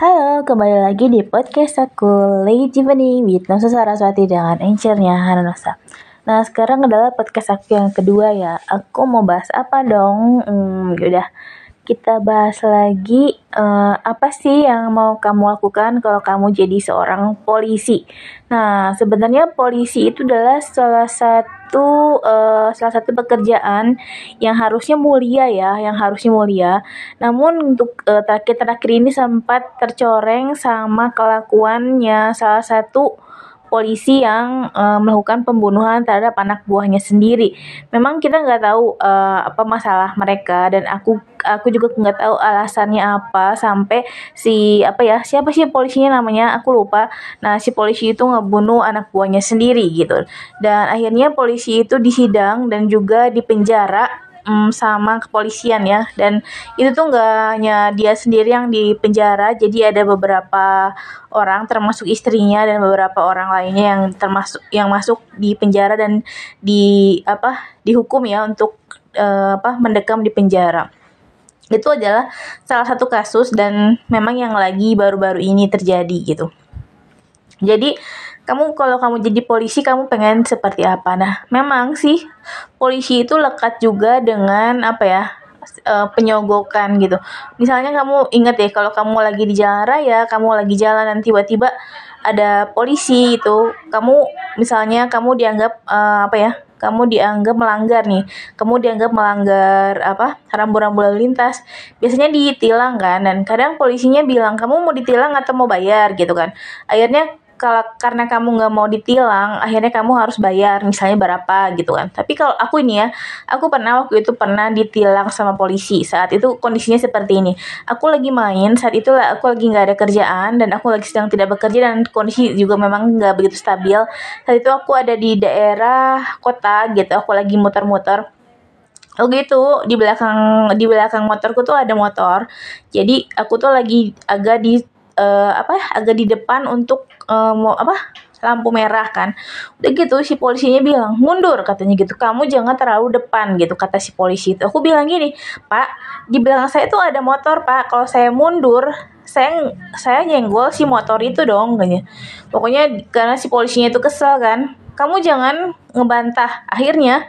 Halo, kembali lagi di podcast aku Lady Tiffany with Nosa Saraswati dengan anchornya Hanosa. Nah, sekarang adalah podcast aku yang kedua ya. Aku mau bahas apa dong? Hmm, yaudah, kita bahas lagi uh, apa sih yang mau kamu lakukan kalau kamu jadi seorang polisi. Nah, sebenarnya polisi itu adalah salah satu uh, salah satu pekerjaan yang harusnya mulia ya, yang harusnya mulia. Namun untuk uh, terakhir-terakhir ini sempat tercoreng sama kelakuannya salah satu polisi yang uh, melakukan pembunuhan terhadap anak buahnya sendiri. Memang kita nggak tahu uh, apa masalah mereka dan aku aku juga nggak tahu alasannya apa sampai si apa ya siapa sih polisinya namanya aku lupa. Nah si polisi itu ngebunuh anak buahnya sendiri gitu dan akhirnya polisi itu disidang dan juga dipenjara um, sama kepolisian ya. Dan itu tuh nggak hanya dia sendiri yang di penjara jadi ada beberapa orang termasuk istrinya dan beberapa orang lainnya yang termasuk yang masuk di penjara dan di apa dihukum ya untuk uh, apa mendekam di penjara. Itu adalah salah satu kasus dan memang yang lagi baru-baru ini terjadi gitu. Jadi kamu kalau kamu jadi polisi kamu pengen seperti apa nah memang sih polisi itu lekat juga dengan apa ya uh, penyogokan gitu. Misalnya kamu inget ya kalau kamu lagi di jalan raya, kamu lagi jalan dan tiba-tiba ada polisi itu, kamu misalnya kamu dianggap uh, apa ya? Kamu dianggap melanggar nih, kamu dianggap melanggar apa rambu-rambu lalu lintas. Biasanya ditilang kan, dan kadang polisinya bilang kamu mau ditilang atau mau bayar gitu kan. Akhirnya kalau karena kamu nggak mau ditilang akhirnya kamu harus bayar misalnya berapa gitu kan. Tapi kalau aku ini ya aku pernah waktu itu pernah ditilang sama polisi saat itu kondisinya seperti ini. Aku lagi main saat itu aku lagi nggak ada kerjaan dan aku lagi sedang tidak bekerja dan kondisi juga memang nggak begitu stabil. Saat itu aku ada di daerah kota gitu aku lagi muter-muter. Oh gitu di belakang di belakang motorku tuh ada motor. Jadi aku tuh lagi agak di uh, apa ya agak di depan untuk uh, mau apa lampu merah kan. Udah gitu si polisinya bilang mundur katanya gitu. Kamu jangan terlalu depan gitu kata si polisi itu. Aku bilang gini pak di belakang saya tuh ada motor pak. Kalau saya mundur saya saya nyenggol si motor itu dong kayaknya pokoknya karena si polisinya itu kesel kan kamu jangan ngebantah. Akhirnya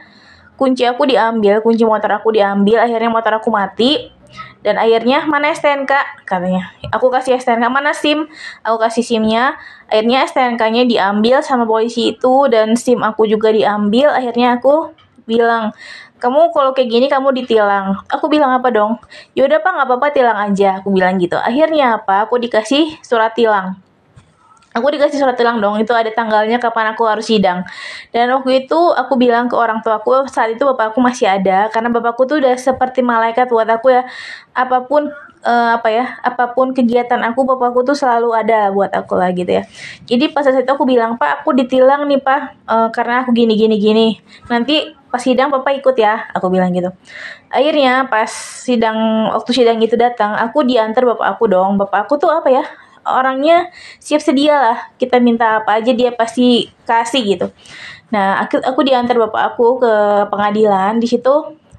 kunci aku diambil kunci motor aku diambil akhirnya motor aku mati dan akhirnya mana STNK katanya. Aku kasih STNK mana SIM aku kasih SIMnya akhirnya STNK-nya diambil sama polisi itu dan SIM aku juga diambil. Akhirnya aku bilang kamu kalau kayak gini kamu ditilang. Aku bilang apa dong? Yaudah pak nggak apa-apa tilang aja. Aku bilang gitu. Akhirnya apa? Aku dikasih surat tilang aku dikasih surat tilang dong itu ada tanggalnya kapan aku harus sidang. Dan waktu itu aku bilang ke orang tua aku saat itu bapakku masih ada karena bapakku tuh udah seperti malaikat buat aku ya. Apa pun uh, apa ya apa pun kegiatan aku bapakku tuh selalu ada buat aku lah gitu ya. Jadi pas saat itu aku bilang pak aku ditilang nih pak uh, karena aku gini gini gini. Nanti pas sidang papa ikut ya aku bilang gitu. Akhirnya pas sidang waktu sidang itu datang aku diantar bapak aku dong. Bapak aku tuh apa ya orangnya siap sedia lah. Kita minta apa aja dia pasti kasih gitu. Nah aku aku diantar bapak aku ke pengadilan. Di situ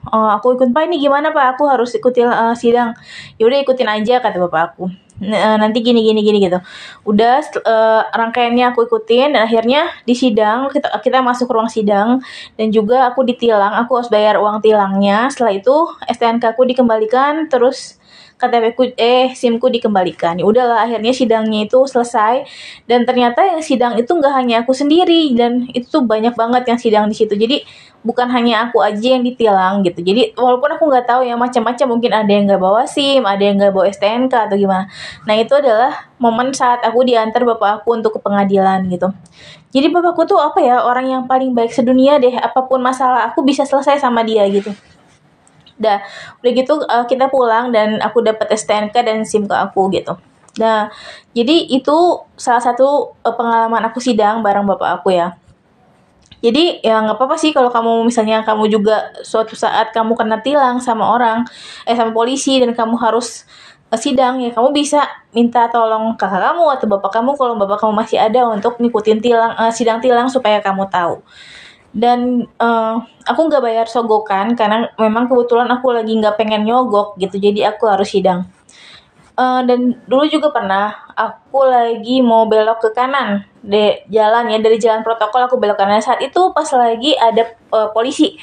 oh, aku ikut pak. Ini gimana pak? Aku harus ikutin uh, sidang. Yaudah ikutin aja kata bapak aku nanti gini gini gini gitu. Udah uh, rangkaiannya aku ikutin. Dan akhirnya di sidang kita kita masuk ruang sidang. Dan juga aku ditilang aku harus bayar uang tilangnya. Setelah itu STNK aku dikembalikan. Terus KTP ku eh SIM ku dikembalikan. Ya udahlah akhirnya sidangnya itu selesai. Dan ternyata yang sidang itu nggak hanya aku sendiri. Dan itu banyak banget yang sidang di situ. Jadi bukan hanya aku aja yang ditilang gitu. Jadi walaupun aku nggak tahu ya macam-macam mungkin ada yang nggak bawa SIM, ada yang nggak bawa STNK atau gimana. Nah itu adalah momen saat aku diantar bapak aku untuk ke pengadilan gitu. Jadi bapakku tuh apa ya orang yang paling baik sedunia deh. Apa pun masalah aku bisa selesai sama dia gitu. Dah, udah gitu uh, kita pulang dan aku dapat STNK dan SIM ke aku gitu. Nah, jadi itu salah satu uh, pengalaman aku sidang bareng bapak aku ya. Jadi ya nggak apa-apa sih kalau kamu misalnya kamu juga suatu saat kamu kena tilang sama orang, eh sama polisi dan kamu harus uh, sidang ya kamu bisa minta tolong kakak kamu atau bapak kamu kalau bapak kamu masih ada untuk ngikutin tilang uh, sidang tilang supaya kamu tahu. Dan uh, aku nggak bayar sogokan karena memang kebetulan aku lagi nggak pengen nyogok gitu jadi aku harus sidang Uh, dan dulu juga pernah aku lagi mau belok ke kanan de jalan ya dari jalan protokol aku belok kanan. Saat itu pas lagi ada uh, polisi.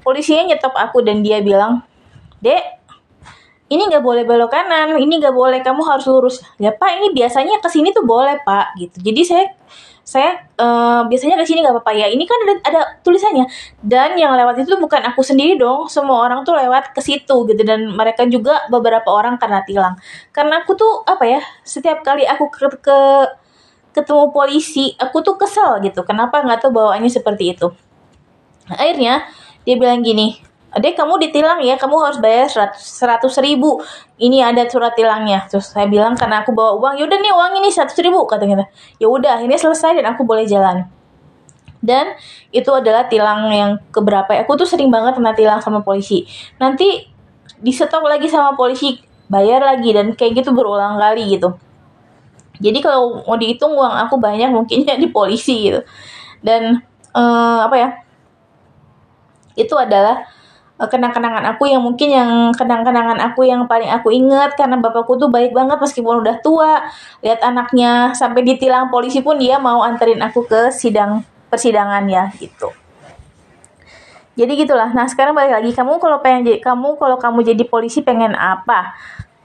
Polisinya nyetop aku dan dia bilang dek ini nggak boleh belok kanan ini nggak boleh kamu harus lurus. Ya pak ini biasanya ke sini tuh boleh pak gitu. Jadi saya saya uh, biasanya ke sini nggak apa-apa. Ya ini kan ada, ada tulisannya. Dan yang lewat itu bukan aku sendiri dong. Semua orang tuh lewat ke situ gitu. Dan mereka juga beberapa orang karena tilang. Karena aku tuh apa ya setiap kali aku ke, ke ketemu polisi aku tuh kesel gitu. Kenapa nggak tahu bawaannya seperti itu? Akhirnya dia bilang gini Dek kamu ditilang ya, kamu harus bayar seratus ribu. Ini ada surat tilangnya. Terus saya bilang karena aku bawa uang, yaudah nih uang ini seratus ribu katanya. Ya udah, ini selesai dan aku boleh jalan. Dan itu adalah tilang yang keberapa. Aku tuh sering banget kena tilang sama polisi. Nanti di stop lagi sama polisi, bayar lagi dan kayak gitu berulang kali gitu. Jadi kalau mau dihitung uang aku banyak mungkinnya di polisi gitu. Dan uh, apa ya? Itu adalah Eh, kenang-kenangan aku yang mungkin yang kenang-kenangan aku yang paling aku inget karena bapakku tuh baik banget meskipun udah tua. Lihat anaknya sampai ditilang polisi pun dia mau anterin aku ke sidang persidangan ya gitu. Jadi gitulah. Nah sekarang balik lagi. Kamu kalau pengen jadi kamu kalau kamu jadi polisi pengen apa?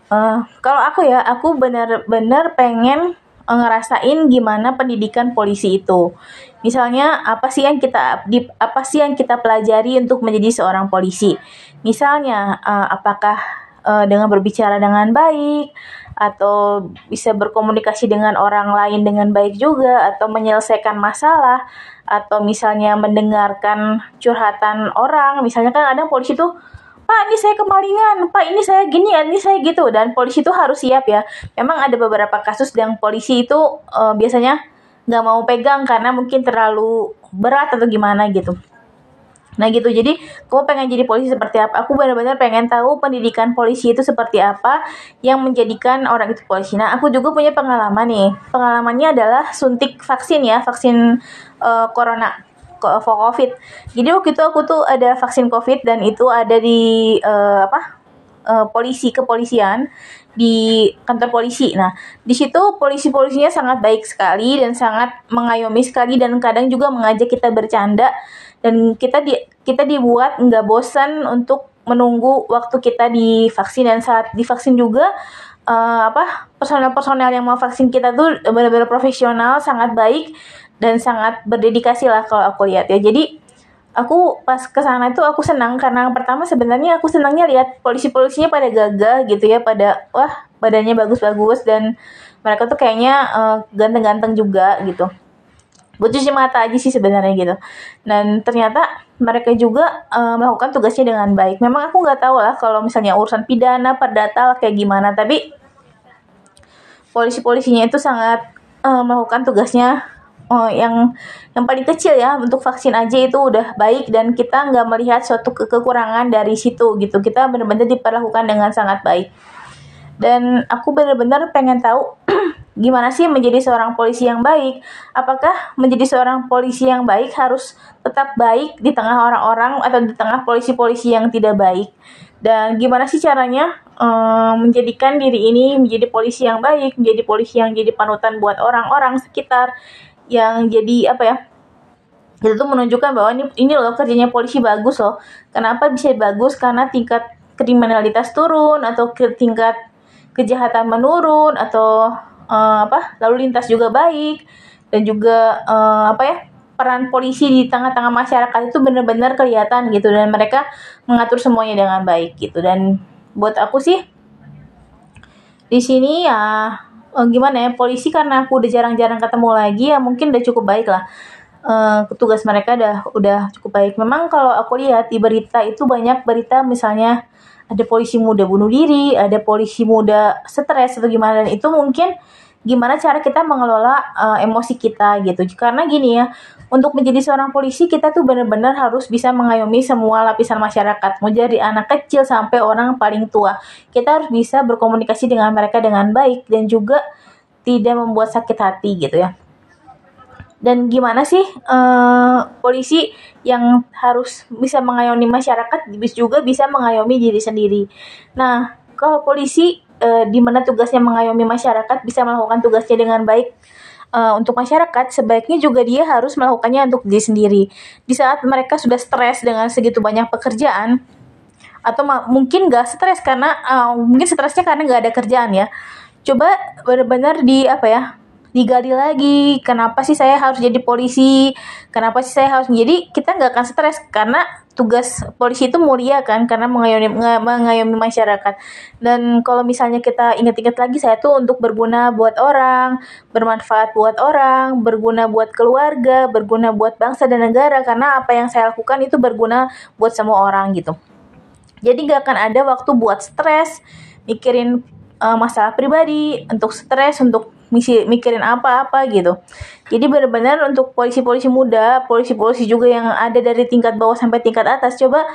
Uh, kalau aku ya aku bener-bener pengen ngerasain gimana pendidikan polisi itu. Misalnya apa sih yang kita apa sih yang kita pelajari untuk menjadi seorang polisi? Misalnya uh, apakah uh, dengan berbicara dengan baik atau bisa berkomunikasi dengan orang lain dengan baik juga atau menyelesaikan masalah atau misalnya mendengarkan curhatan orang misalnya kan ada polisi tuh Pak ini saya kemalingan, Pak ini saya gini, ini saya gitu dan polisi itu harus siap ya. Memang ada beberapa kasus yang polisi itu uh, biasanya nggak mau pegang karena mungkin terlalu berat atau gimana gitu. Nah gitu, jadi kamu pengen jadi polisi seperti apa? Aku benar-benar pengen tahu pendidikan polisi itu seperti apa yang menjadikan orang itu polisi. Nah aku juga punya pengalaman nih. Pengalamannya adalah suntik vaksin ya, vaksin uh, corona for COVID. Jadi waktu itu aku tuh ada vaksin COVID dan itu ada di uh, apa uh, polisi kepolisian di kantor polisi. Nah, di situ polisi-polisinya sangat baik sekali dan sangat mengayomi sekali dan kadang juga mengajak kita bercanda dan kita di kita dibuat nggak bosan untuk menunggu waktu kita divaksin dan saat divaksin juga uh, apa personel-personel yang mau vaksin kita tuh benar-benar profesional, sangat baik dan sangat berdedikasi lah kalau aku lihat ya. Jadi aku pas ke sana itu aku senang karena pertama sebenarnya aku senangnya lihat polisi-polisinya pada gagah gitu ya, pada wah badannya bagus-bagus dan mereka tuh kayaknya uh, ganteng-ganteng juga gitu. Buat cuci mata aja sih sebenarnya gitu. Dan ternyata mereka juga uh, melakukan tugasnya dengan baik. Memang aku nggak tahu lah kalau misalnya urusan pidana, perdata kayak gimana, tapi polisi-polisinya itu sangat uh, melakukan tugasnya oh, yang yang paling kecil ya untuk vaksin aja itu udah baik dan kita nggak melihat suatu ke kekurangan dari situ gitu. Kita benar-benar diperlakukan dengan sangat baik. Dan aku benar-benar pengen tahu gimana sih menjadi seorang polisi yang baik? Apakah menjadi seorang polisi yang baik harus tetap baik di tengah orang-orang atau di tengah polisi-polisi yang tidak baik? Dan gimana sih caranya um, menjadikan diri ini menjadi polisi yang baik menjadi polisi yang jadi panutan buat orang-orang sekitar yang jadi apa ya itu tuh menunjukkan bahwa ini ini loh kerjanya polisi bagus loh. Kenapa bisa bagus? Karena tingkat kriminalitas turun atau ke tingkat kejahatan menurun atau uh, apa lalu lintas juga baik. Dan juga uh, apa ya peran polisi di tengah-tengah masyarakat itu benar-benar kelihatan gitu. Dan mereka mengatur semuanya dengan baik gitu. Dan buat aku sih di sini ya uh, gimana ya polisi karena aku udah jarang-jarang ketemu lagi ya mungkin udah cukup baik lah. Uh, tugas mereka udah udah cukup baik. Memang kalau aku lihat di berita itu banyak berita misalnya ada polisi muda bunuh diri ada polisi muda stres atau gimana dan itu mungkin gimana cara kita mengelola uh, emosi kita gitu. Karena gini ya untuk menjadi seorang polisi kita tuh benar-benar harus bisa mengayomi semua lapisan masyarakat. Mau jadi anak kecil sampai orang paling tua kita harus bisa berkomunikasi dengan mereka dengan baik dan juga tidak membuat sakit hati gitu ya. Dan gimana sih uh, polisi yang harus bisa mengayomi masyarakat juga bisa mengayomi diri sendiri. Nah kalau polisi uh, di mana tugasnya mengayomi masyarakat bisa melakukan tugasnya dengan baik uh, untuk masyarakat. Sebaiknya juga dia harus melakukannya untuk diri sendiri. Di saat mereka sudah stres dengan segitu banyak pekerjaan atau mungkin gak stres karena uh, mungkin stresnya karena gak ada kerjaan ya. Coba benar-benar di apa ya digali lagi. Kenapa sih saya harus jadi polisi? Kenapa sih saya harus? Jadi kita nggak akan stres karena tugas polisi itu mulia kan karena mengayomi mengayomi masyarakat. Dan kalau misalnya kita ingat-ingat lagi saya tuh untuk berguna buat orang bermanfaat buat orang berguna buat keluarga berguna buat bangsa dan negara karena apa yang saya lakukan itu berguna buat semua orang gitu. Jadi nggak akan ada waktu buat stres mikirin uh, masalah pribadi untuk stres untuk misi mikirin apa-apa gitu. Jadi benar-benar untuk polisi-polisi muda, polisi-polisi juga yang ada dari tingkat bawah sampai tingkat atas coba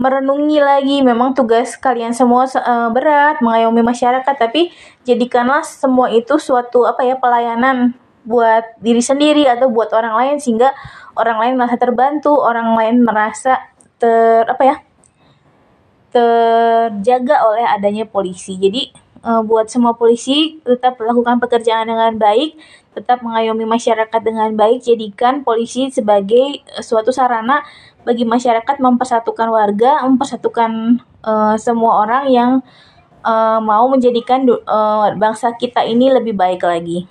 merenungi lagi memang tugas kalian semua uh, berat mengayomi masyarakat tapi jadikanlah semua itu suatu apa ya pelayanan buat diri sendiri atau buat orang lain sehingga orang lain merasa terbantu, orang lain merasa ter apa ya? terjaga oleh adanya polisi. Jadi uh, buat semua polisi tetap melakukan pekerjaan dengan baik, tetap mengayomi masyarakat dengan baik, jadikan polisi sebagai uh, suatu sarana bagi masyarakat mempersatukan warga, mempersatukan uh, semua orang yang uh, mau menjadikan uh, bangsa kita ini lebih baik lagi.